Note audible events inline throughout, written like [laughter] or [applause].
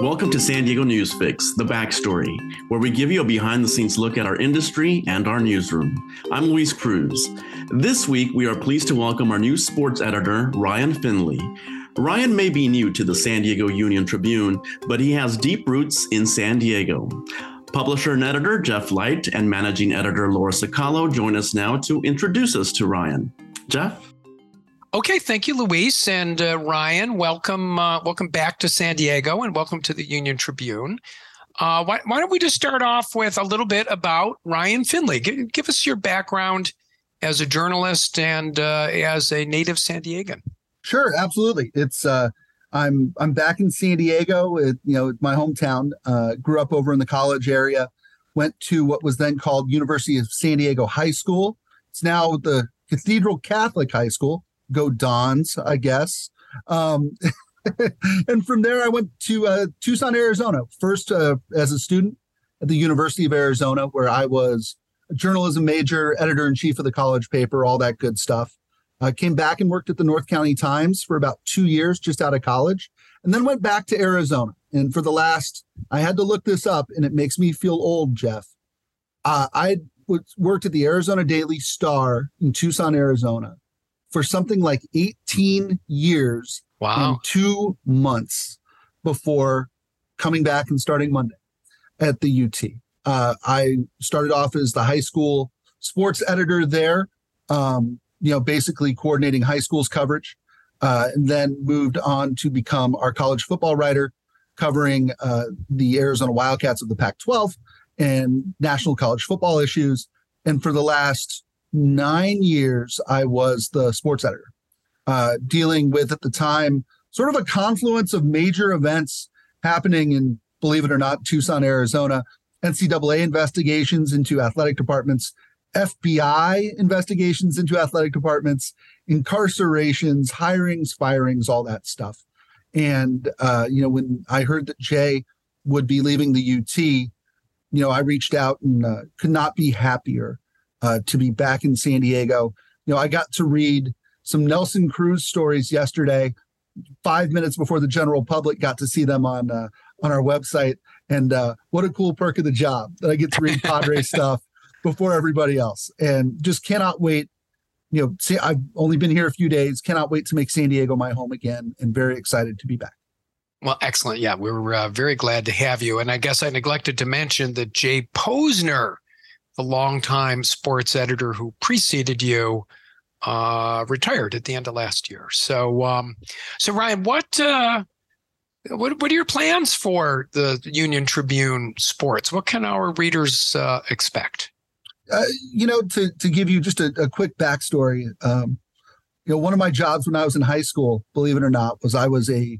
Welcome to San Diego News Fix, the backstory, where we give you a behind the scenes look at our industry and our newsroom. I'm Luis Cruz. This week, we are pleased to welcome our new sports editor, Ryan Finley. Ryan may be new to the San Diego Union Tribune, but he has deep roots in San Diego. Publisher and editor Jeff Light and managing editor Lora Cicalo join us now to introduce us to Ryan. Jeff? Okay, thank you, Luis and uh, Ryan. Welcome, uh, welcome back to San Diego, and welcome to the Union Tribune. Uh, why, why, don't we just start off with a little bit about Ryan Finley? Give, give us your background as a journalist and uh, as a native San Diegan. Sure, absolutely. It's uh, I'm I'm back in San Diego, it, you know, my hometown. Uh, grew up over in the college area. Went to what was then called University of San Diego High School. It's now the Cathedral Catholic High School go Dons, I guess. Um, [laughs] and from there, I went to uh, Tucson, Arizona, first uh, as a student at the University of Arizona, where I was a journalism major, editor in chief of the college paper, all that good stuff. I came back and worked at the North County Times for about two years, just out of college, and then went back to Arizona. And for the last, I had to look this up, and it makes me feel old, Jeff. Uh, I worked at the Arizona Daily Star in Tucson, Arizona for something like 18 years wow. and two months before coming back and starting Monday at the UT. Uh, I started off as the high school sports editor there, um, you know, basically coordinating high school's coverage, uh, and then moved on to become our college football writer, covering uh, the Arizona Wildcats of the Pac 12 and national college football issues. And for the last nine years, I was the sports editor, uh, dealing with at the time sort of a confluence of major events happening in, believe it or not, Tucson, Arizona, NCAA investigations into athletic departments, FBI investigations into athletic departments, incarcerations, hirings, firings, all that stuff. And, uh, you know, when I heard that Jay would be leaving the UT, you know, I reached out and uh, could not be happier uh, to be back in San Diego. You know, I got to read some Nelson Cruz stories yesterday, five minutes before the general public got to see them on uh, on our website. And uh, what a cool perk of the job that I get to read Padre [laughs] stuff before everybody else, and just cannot wait. You know, see, I've only been here a few days. Cannot wait to make San Diego my home again, and very excited to be back. Well, excellent. Yeah, we're uh, very glad to have you. And I guess I neglected to mention that Jay Posner the longtime sports editor who preceded you, uh, retired at the end of last year. So, um, so Ryan, what, uh, what what are your plans for the Union Tribune Sports? What can our readers uh, expect? Uh, you know, to to give you just a, a quick backstory, um, you know, one of my jobs when I was in high school, believe it or not, was I was a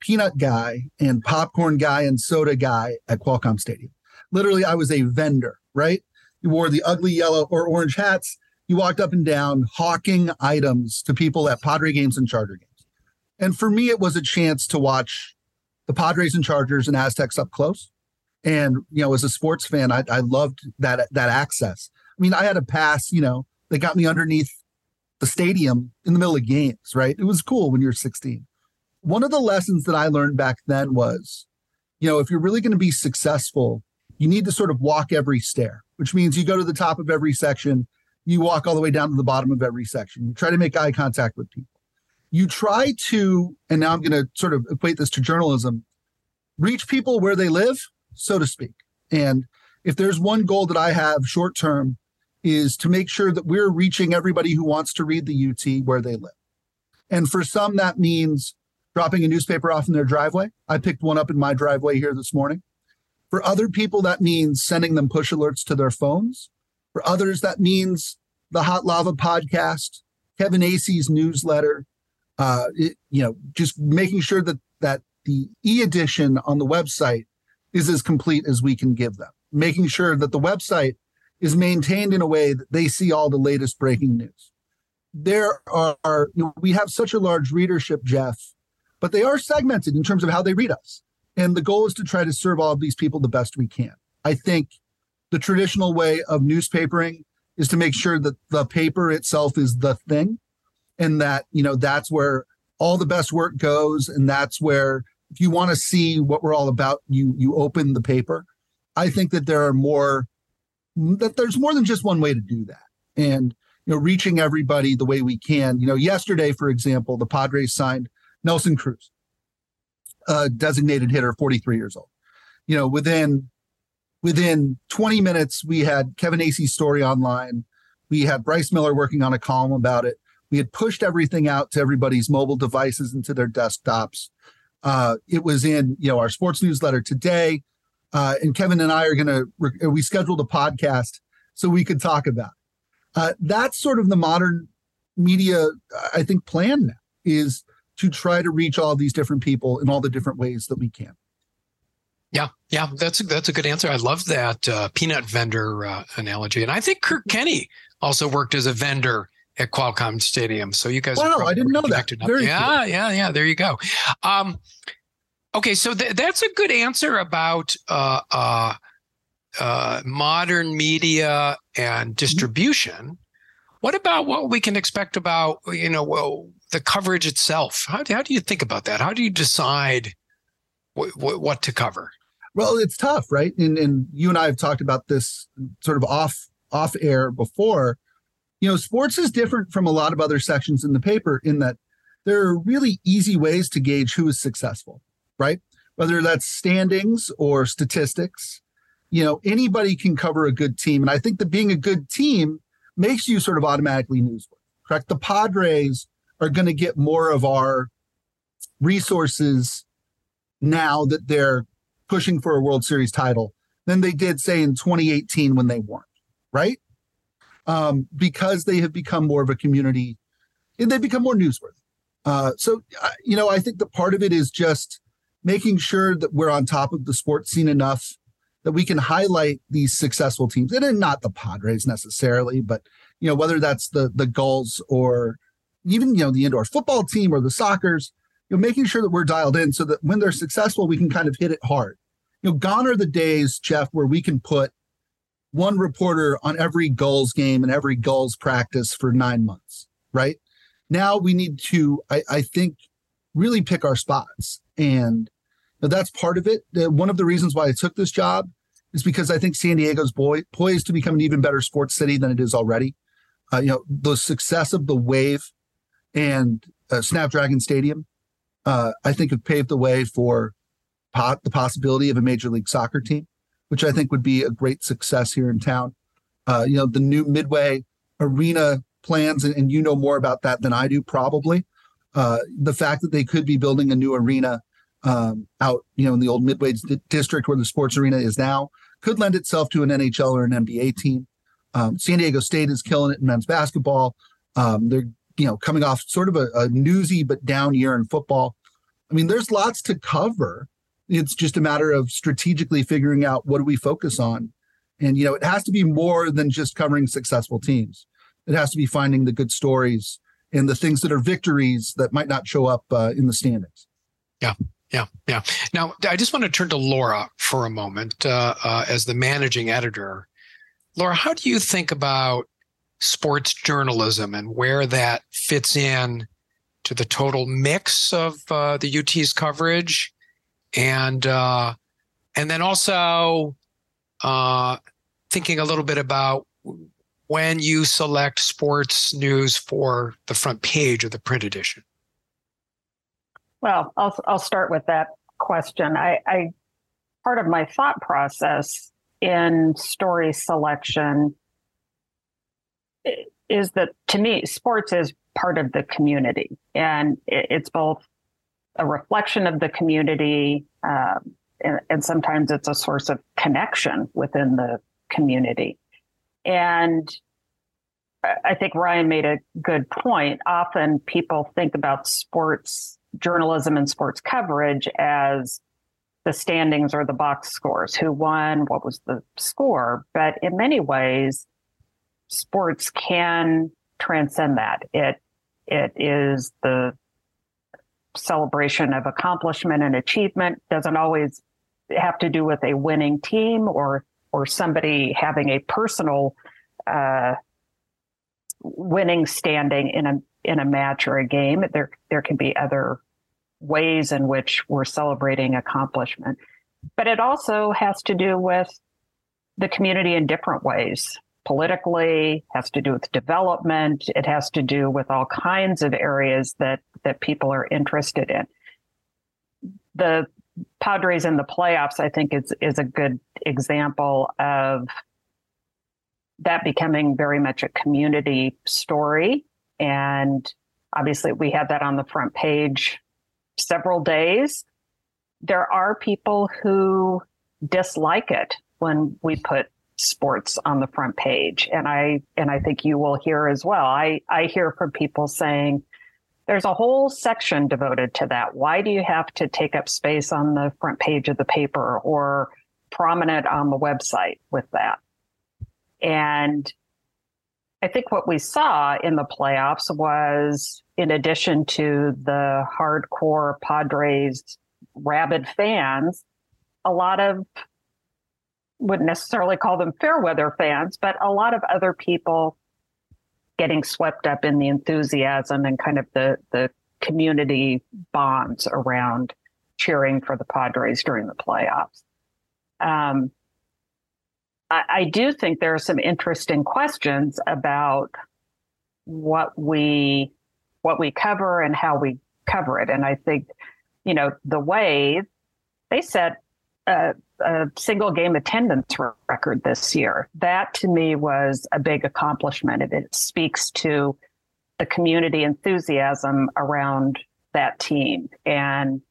peanut guy and popcorn guy and soda guy at Qualcomm Stadium. Literally, I was a vendor, right? You wore the ugly yellow or orange hats. You walked up and down hawking items to people at Padre games and Charger games. And for me, it was a chance to watch the Padres and Chargers and Aztecs up close. And, you know, as a sports fan, I, I loved that, that access. I mean, I had a pass, you know, they got me underneath the stadium in the middle of games, right? It was cool when you're 16. One of the lessons that I learned back then was, you know, if you're really going to be successful, you need to sort of walk every stair which means you go to the top of every section, you walk all the way down to the bottom of every section. You try to make eye contact with people. You try to, and now I'm going to sort of equate this to journalism, reach people where they live, so to speak. And if there's one goal that I have short term, is to make sure that we're reaching everybody who wants to read the UT where they live. And for some, that means dropping a newspaper off in their driveway. I picked one up in my driveway here this morning. For other people, that means sending them push alerts to their phones. For others, that means the Hot Lava podcast, Kevin Acee's newsletter, uh, it, you know, just making sure that that the e-edition on the website is as complete as we can give them, making sure that the website is maintained in a way that they see all the latest breaking news. There are, you know, we have such a large readership, Jeff, but they are segmented in terms of how they read us. And the goal is to try to serve all of these people the best we can. I think the traditional way of newspapering is to make sure that the paper itself is the thing and that, you know, that's where all the best work goes and that's where if you want to see what we're all about, you you open the paper. I think that there are more that there's more than just one way to do that. And you know, reaching everybody the way we can. You know, yesterday, for example, the Padres signed Nelson Cruz, a designated hitter, 43 years old. You know, within within 20 minutes, we had Kevin Acee's story online. We had Bryce Miller working on a column about it. We had pushed everything out to everybody's mobile devices and to their desktops. Uh, it was in you know our sports newsletter today, uh, and Kevin and I are going to re- we scheduled a podcast so we could talk about. It. Uh, that's sort of the modern media, I think, plan now is to try to reach all these different people in all the different ways that we can. Yeah, yeah, that's a, that's a good answer. I love that uh, peanut vendor uh, analogy, and I think Kirk Kenney also worked as a vendor at Qualcomm Stadium. So you guys, wow, I didn't know that. Yeah, cool. yeah, yeah. There you go. Um, okay, so th- that's a good answer about uh, uh, uh, modern media and mm-hmm. distribution. What about what we can expect about you know well, the coverage itself? How, how do you think about that? How do you decide what to cover? Well, it's tough, right? And and you and I have talked about this sort of off off air before. You know, sports is different from a lot of other sections in the paper in that there are really easy ways to gauge who is successful, right? Whether that's standings or statistics, you know, anybody can cover a good team. And I think that being a good team makes you sort of automatically newsworthy, correct? The Padres are going to get more of our resources now that they're pushing for a World Series title than they did, say, in 2018 when they weren't, right? Um, because they have become more of a community and they become more newsworthy. Uh, so, you know, I think the part of it is just making sure that we're on top of the sports scene enough that we can highlight these successful teams and not the Padres necessarily, but you know whether that's the the Gulls or even you know the indoor football team or the soccer's, you know making sure that we're dialed in so that when they're successful we can kind of hit it hard you know, gone are the days, Jeff, where we can put one reporter on every Gulls game and every Gulls practice for nine months, right? Now we need to, I, I think, really pick our spots. And that's part of it. One of the reasons why I took this job is because I think San Diego's boy, poised to become an even better sports city than it is already. Uh, you know, the success of the Wave and uh, Snapdragon Stadium, uh, I think have paved the way for the possibility of a major league soccer team, which I think would be a great success here in town. Uh, you know, the new Midway Arena plans, and, and, you know more about that than I do, probably. Uh, the fact that they could be building a new arena um, out, you know, in the old Midway d- district where the sports arena is now, could lend itself to an NHL or an NBA team. Um, San Diego State is killing it in men's basketball. Um, they're you know coming off sort of a, a newsy but down year in football. I mean, there's lots to cover, it's just a matter of strategically figuring out what do we focus on. And, you know, it has to be more than just covering successful teams. It has to be finding the good stories and the things that are victories that might not show up uh, in the standings. Yeah. Yeah, yeah. Now, I just want to turn to Lora for a moment uh, uh, as the managing editor. Lora, how do you think about sports journalism and where that fits in to the total mix of uh, the UT's coverage and uh, and then also uh, thinking a little bit about when you select sports news for the front page of the print edition. Well, I'll I'll start with that question. I, I part of my thought process in story selection is that to me sports is part of the community and it's both a reflection of the community, um, and, and, sometimes it's a source of connection within the community. And I think Ryan made a good point. Often people think about sports journalism and sports coverage as the standings or the box scores, who won, what was the score. But in many ways, sports can transcend that. It it is the celebration of accomplishment and achievement doesn't always have to do with a winning team or or somebody having a personal uh, winning standing in a in a match or a game. There there can be other ways in which we're celebrating accomplishment. But it also has to do with the community in different ways. Politically, has to do with development. It has to do with all kinds of areas that that people are interested in. The Padres in the playoffs, I think, is is a good example of that becoming very much a community story. And obviously, we had that on the front page several days. There are people who dislike it when we put sports on the front page. And i and i think you will hear as well. I i hear from people saying there's a whole section devoted to that. Why do you have to take up space on the front page of the paper or prominent on the website with that? And I think what we saw in the playoffs was, in addition to the hardcore Padres rabid fans, a lot of wouldn't necessarily call them fair weather fans, but a lot of other people getting swept up in the enthusiasm and kind of the the community bonds around cheering for the Padres during the playoffs. Um, I, I do think there are some interesting questions about what we what we cover and how we cover it. And I think, you know, the wave they set a, a, single game attendance record this year. That to me was a big accomplishment. It, it speaks to the community enthusiasm around that team. And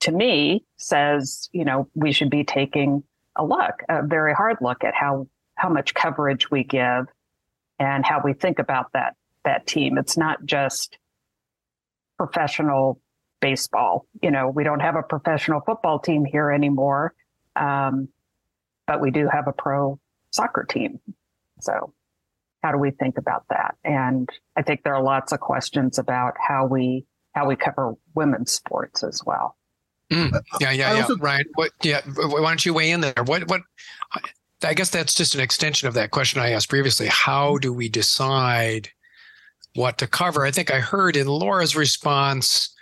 to me says, you know, we should be taking a look, a very hard look at how how much coverage we give and how we think about that that team. It's not just professional baseball. You know, we don't have a professional football team here anymore, um, but we do have a pro soccer team. So, how do we think about that? And I think there are lots of questions about how we how we cover women's sports as well. Mm, yeah, yeah, I yeah. Also, Ryan, what? Yeah, why don't you weigh in there? What? What? I guess that's just an extension of that question I asked previously. How do we decide what to cover? I think I heard in Lora's response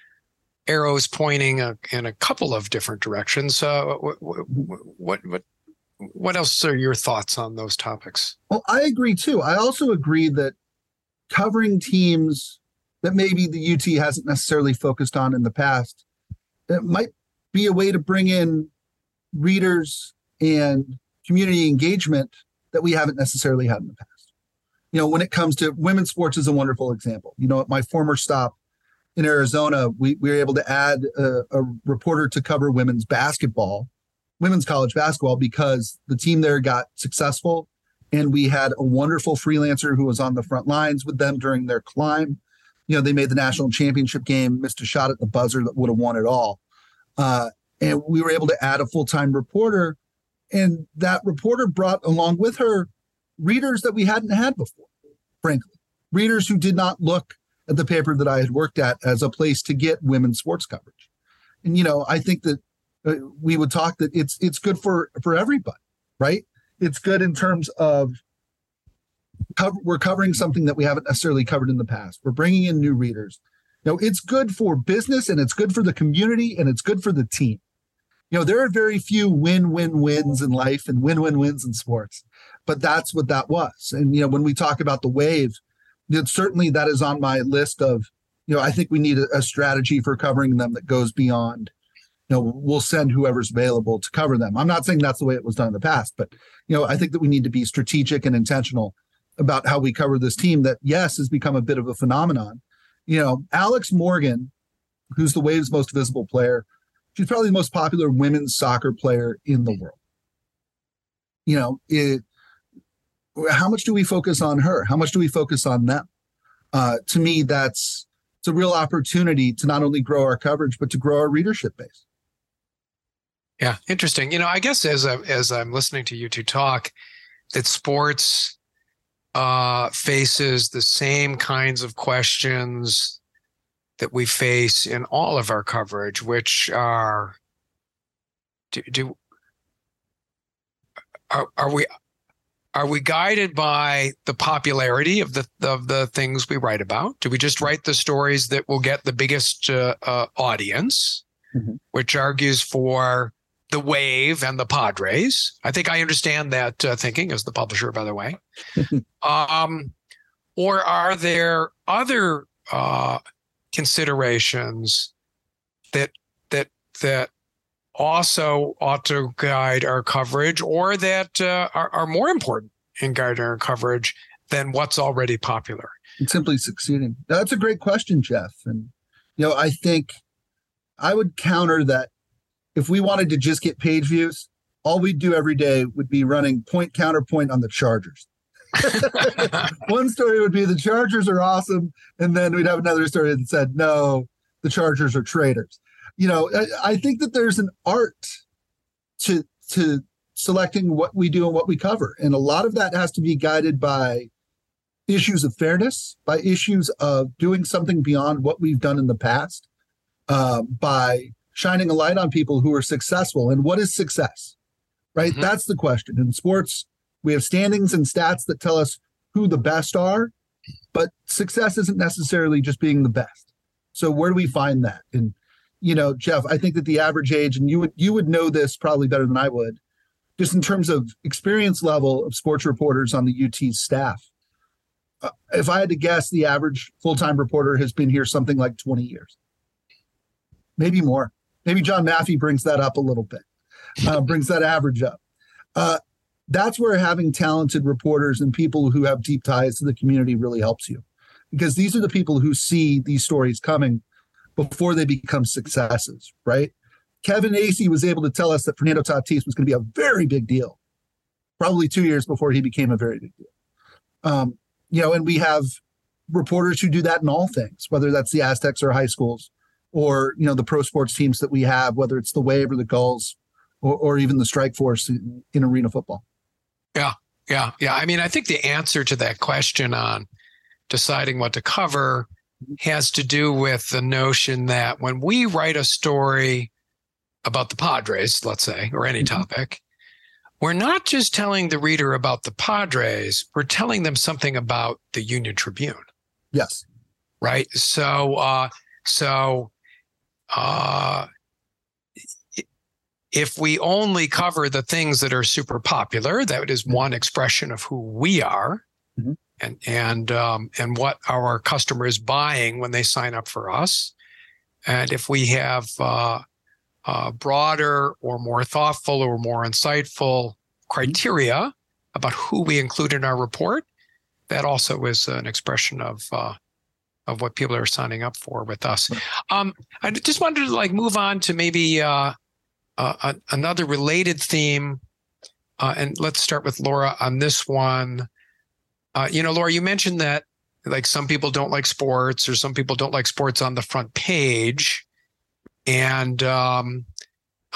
arrows pointing a, in a couple of different directions. Uh, what, what, what, what else are your thoughts on those topics? Well, I agree too. I also agree that covering teams that maybe the UT hasn't necessarily focused on in the past it might be a way to bring in readers and community engagement that we haven't necessarily had in the past. You know, when it comes to women's sports is a wonderful example. You know, at my former stop in Arizona, we, we were able to add a, a reporter to cover women's basketball, women's college basketball, because the team there got successful. And we had a wonderful freelancer who was on the front lines with them during their climb. You know, they made the national championship game, missed a shot at the buzzer that would have won it all. Uh, and we were able to add a full time reporter. And that reporter brought along with her readers that we hadn't had before, frankly, readers who did not look at the paper that I had worked at as a place to get women's sports coverage. And, you know, I think that uh, we would talk that it's it's good for for everybody, right? It's good in terms of cover, we're covering something that we haven't necessarily covered in the past. We're bringing in new readers. You know, it's good for business and it's good for the community and it's good for the team. You know, there are very few win-win-wins in life and win-win-wins in sports, but that's what that was. And you know, when we talk about the wave, it, certainly that is on my list of, you know, I think we need a, a strategy for covering them that goes beyond you know, we'll send whoever's available to cover them. I'm not saying that's the way it was done in the past, but you know, I think that we need to be strategic and intentional about how we cover this team that yes has become a bit of a phenomenon, you know, Alex Morgan, who's the Wave's most visible player, she's probably the most popular women's soccer player in the world. You know, it, how much do we focus on her? How much do we focus on them? Uh, to me, that's it's a real opportunity to not only grow our coverage but to grow our readership base. Yeah, interesting. You know, I guess as I, as I'm listening to you two talk, that sports uh, faces the same kinds of questions that we face in all of our coverage, which are do, do are, are we are we guided by the popularity of the of the things we write about? Do we just write the stories that will get the biggest uh, uh, audience, mm-hmm. which argues for the Wave and the Padres? I think I understand that uh, thinking as the publisher, by the way. [laughs] um, or are there other uh, considerations that that that also ought to guide our coverage or that uh, are, are, more important in guiding our coverage than what's already popular? And simply succeeding. That's a great question, Jeff. And, you know, I think I would counter that if we wanted to just get page views, all we'd do every day would be running point counterpoint on the Chargers. [laughs] One story would be the Chargers are awesome. And then we'd have another story that said, no, the Chargers are traitors you know, I, I think that there's an art to to selecting what we do and what we cover, and a lot of that has to be guided by issues of fairness, by issues of doing something beyond what we've done in the past, uh, by shining a light on people who are successful. And what is success? Right? Mm-hmm. That's the question. In sports, we have standings and stats that tell us who the best are, but success isn't necessarily just being the best. So where do we find that? And you know, Jeff, I think that the average age, and you would you would know this probably better than I would, just in terms of experience level of sports reporters on the UT staff. Uh, if I had to guess, the average full time reporter has been here something like 20 years, maybe more. Maybe John Maffei brings that up a little bit, uh, brings that average up. Uh, that's where having talented reporters and people who have deep ties to the community really helps you, because these are the people who see these stories coming before they become successes, right? Kevin Acee was able to tell us that Fernando Tatis was going to be a very big deal, probably two years before he became a very big deal. Um, you know, and we have reporters who do that in all things, whether that's the Aztecs or high schools, or you know the pro sports teams that we have, whether it's the Wave or the Gulls, or, or even the Strike Force in, in arena football. Yeah, yeah, yeah. I mean, I think the answer to that question on deciding what to cover has to do with the notion that when we write a story about the Padres, let's say, or any mm-hmm. topic, we're not just telling the reader about the Padres, we're telling them something about the Union Tribune. Yes. Right. So, uh, so, uh, if we only cover the things that are super popular, that is mm-hmm. one expression of who we are. Mm-hmm and and um, and what our customer is buying when they sign up for us. And if we have uh, uh, broader or more thoughtful or more insightful criteria about who we include in our report, that also is an expression of uh, of what people are signing up for with us. Um, I just wanted to like move on to maybe uh, uh, another related theme, uh, and let's start with Lora on this one. Uh, you know, Lora, you mentioned that like some people don't like sports or some people don't like sports on the front page. And um,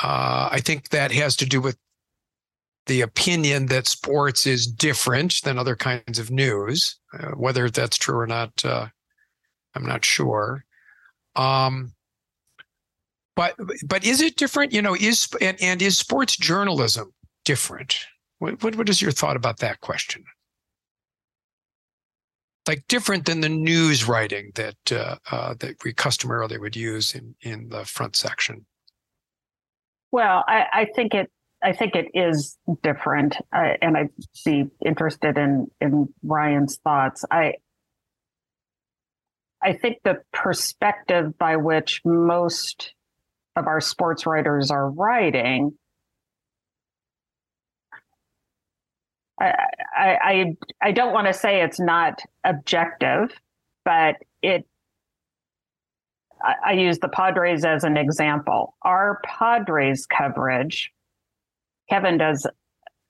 uh, I think that has to do with the opinion that sports is different than other kinds of news. Uh, whether that's true or not, uh, I'm not sure. Um, but but is it different? You know, is and, and is sports journalism different? What, what what is your thought about that question? Like different than the news writing that uh, uh, that we customarily would use in in the front section. Well, I, I think it I think it is different, and I'd be interested in in Ryan's thoughts. I I think the perspective by which most of our sports writers are writing I, I, I don't want to say it's not objective, but it. I, I use the Padres as an example. Our Padres coverage, Kevin does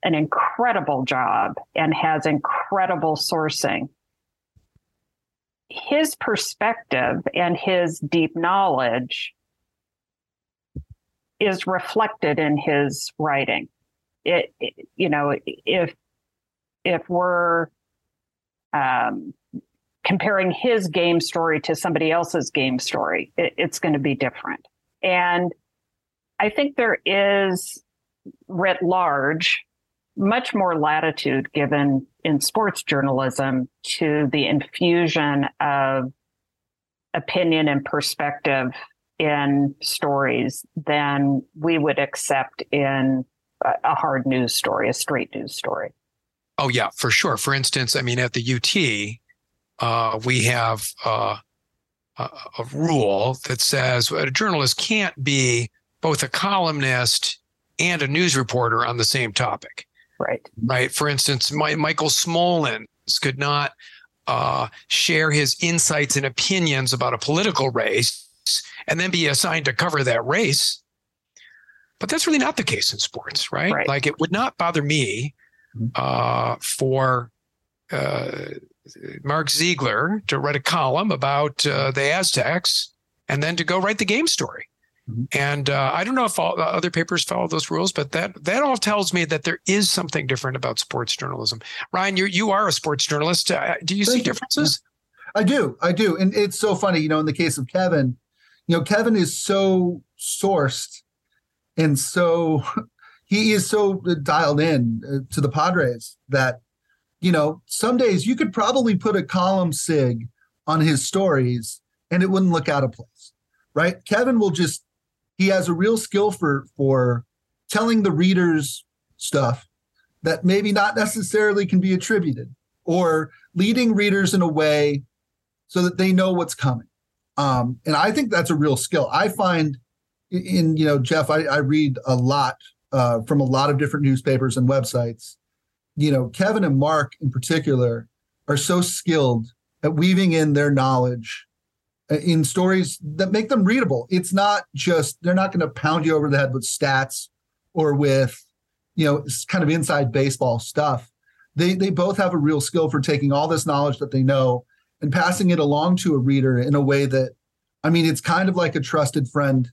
an incredible job and has incredible sourcing. His perspective and his deep knowledge is reflected in his writing. It, it, you know if if we're um, comparing his game story to somebody else's game story, it, it's going to be different. And I think there is writ large much more latitude given in sports journalism to the infusion of opinion and perspective in stories than we would accept in a hard news story, a straight news story. Oh yeah, for sure. For instance, I mean, at the UT, uh, we have uh, a, a rule that says a journalist can't be both a columnist and a news reporter on the same topic. Right. Right. For instance, my, Michael Smolens could not uh, share his insights and opinions about a political race and then be assigned to cover that race. But that's really not the case in sports, right? right. Like it would not bother me. Uh, for uh, Mark Ziegler to write a column about uh, the Aztecs and then to go write the game story. Mm-hmm. And uh, I don't know if all other papers follow those rules, but that that all tells me that there is something different about sports journalism. Ryan, you you are a sports journalist. Uh, do you Thank see differences? I do, I do, and it's so funny. You know, in the case of Kevin, you know, Kevin is so sourced and so [laughs] he is so dialed in uh, to the Padres that you know, some days you could probably put a column sig on his stories and it wouldn't look out of place, right? Kevin will just he has a real skill for for telling the readers stuff that maybe not necessarily can be attributed or leading readers in a way so that they know what's coming. Um, and I think that's a real skill. I find in, you know, Jeff, I, I read a lot uh, from a lot of different newspapers and websites you know, Kevin and Mark in particular are so skilled at weaving in their knowledge uh, in stories that make them readable. It's not just they're not going to pound you over the head with stats or with you know kind of inside baseball stuff. They they both have a real skill for taking all this knowledge that they know and passing it along to a reader in a way that I mean it's kind of like a trusted friend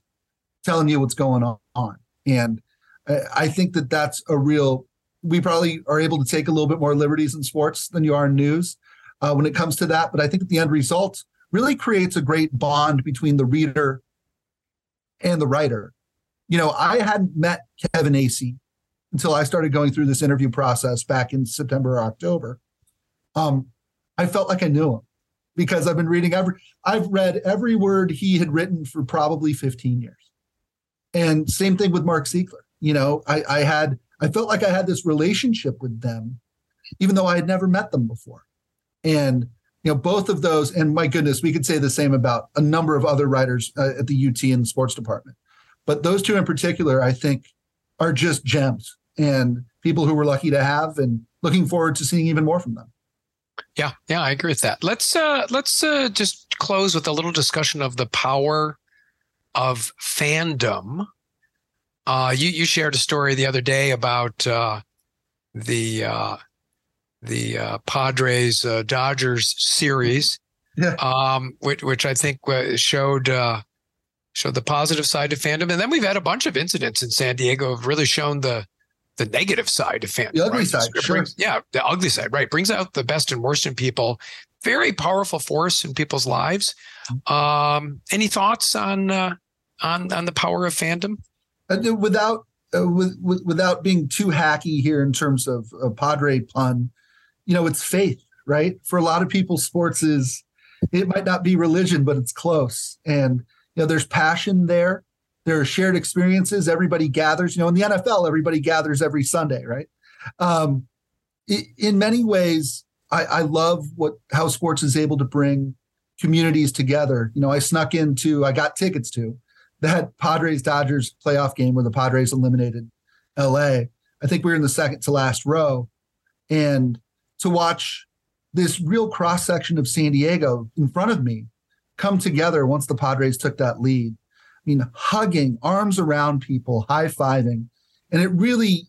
telling you what's going on. And I think that that's a real we probably are able to take a little bit more liberties in sports than you are in news uh, when it comes to that. But I think the end result really creates a great bond between the reader and the writer. You know, I hadn't met Kevin Acee until I started going through this interview process back in September or October. Um, I felt like I knew him because I've been reading every I've read every word he had written for probably 15 years. And same thing with Mark Ziegler. You know, I, I had I felt like I had this relationship with them, even though I had never met them before. And you know, both of those, and my goodness, we could say the same about a number of other writers uh, at the UT and the sports department. But those two in particular, I think, are just gems and people who we're lucky to have, and looking forward to seeing even more from them. Yeah, yeah, I agree with that. Let's uh, let's uh, just close with a little discussion of the power of fandom uh, you you shared a story the other day about uh, the uh, the uh, Padres uh, Dodgers series, yeah. um, which which I think uh, showed showed the positive side of fandom, and then we've had a bunch of incidents in San Diego have really shown the the negative side of fandom. The ugly right? side, sure. Brings, yeah, the ugly side, right? Brings out the best and worst in people. Very powerful force in people's lives. Um, any thoughts on on on the power of fandom? Without uh, with, with, without being too hacky here in terms of Padre pun, you know, it's faith, right? For a lot of people, sports is it might not be religion, but it's close, and you know, there's passion there. There are shared experiences. Everybody gathers. You know, in the NFL, everybody gathers every Sunday, right? Um, in many ways, I, I love what how sports is able to bring communities together. You know, I snuck into, I got tickets to that Padres Dodgers playoff game where the Padres eliminated LA. I think we were in the second to last row. And to watch this real cross section of San Diego in front of me come together once the Padres took that lead. I mean, hugging, arms around people, high fiving. And it really,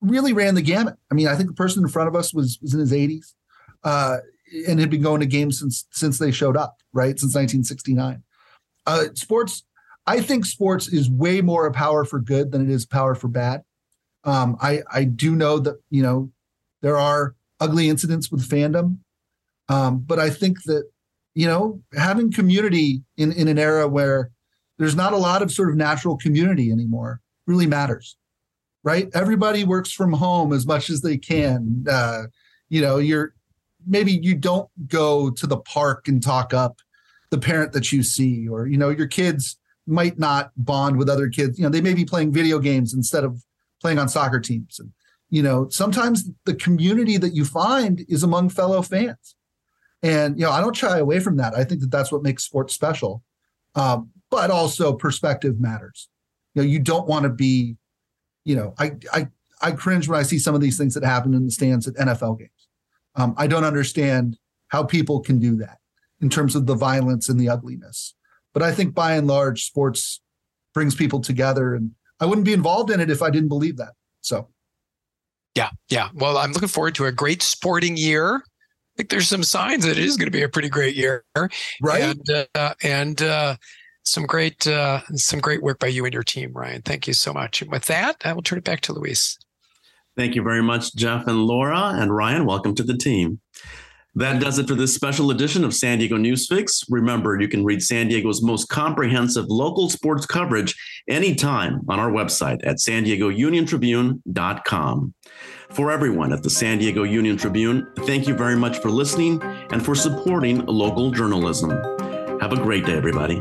really ran the gamut. I mean, I think the person in front of us was, was in his 80s uh, and had been going to games since since they showed up, right? Since 1969. Uh, sports I think sports is way more a power for good than it is power for bad. Um, I I do know that you know there are ugly incidents with fandom, um, but I think that you know having community in in an era where there's not a lot of sort of natural community anymore really matters. right? Everybody works from home as much as they can. Uh, you know, you're maybe you don't go to the park and talk up the parent that you see, or you know, your kids might not bond with other kids. You know, they may be playing video games instead of playing on soccer teams. And you know, sometimes the community that you find is among fellow fans. And you know, I don't shy away from that. I think that that's what makes sports special. Um, but also perspective matters. You know, you don't want to be, you know, I I I cringe when I see some of these things that happen in the stands at NFL games. Um, I don't understand how people can do that in terms of the violence and the ugliness. But I think by and large, sports brings people together, and I wouldn't be involved in it if I didn't believe that. So, yeah, yeah. Well, I'm looking forward to a great sporting year. I think there's some signs that it is going to be a pretty great year, right? And uh, and uh, some great uh, some great work by you and your team, Ryan. Thank you so much. And with that, I will turn it back to Luis. Thank you very much, Jeff and Lora and Ryan. Welcome to the team. That does it for this special edition of San Diego Newsfix. Remember, you can read San Diego's most comprehensive local sports coverage anytime on our website at san. For everyone at the San Diego Union Tribune, thank you very much for listening and for supporting local journalism. Have a great day, everybody.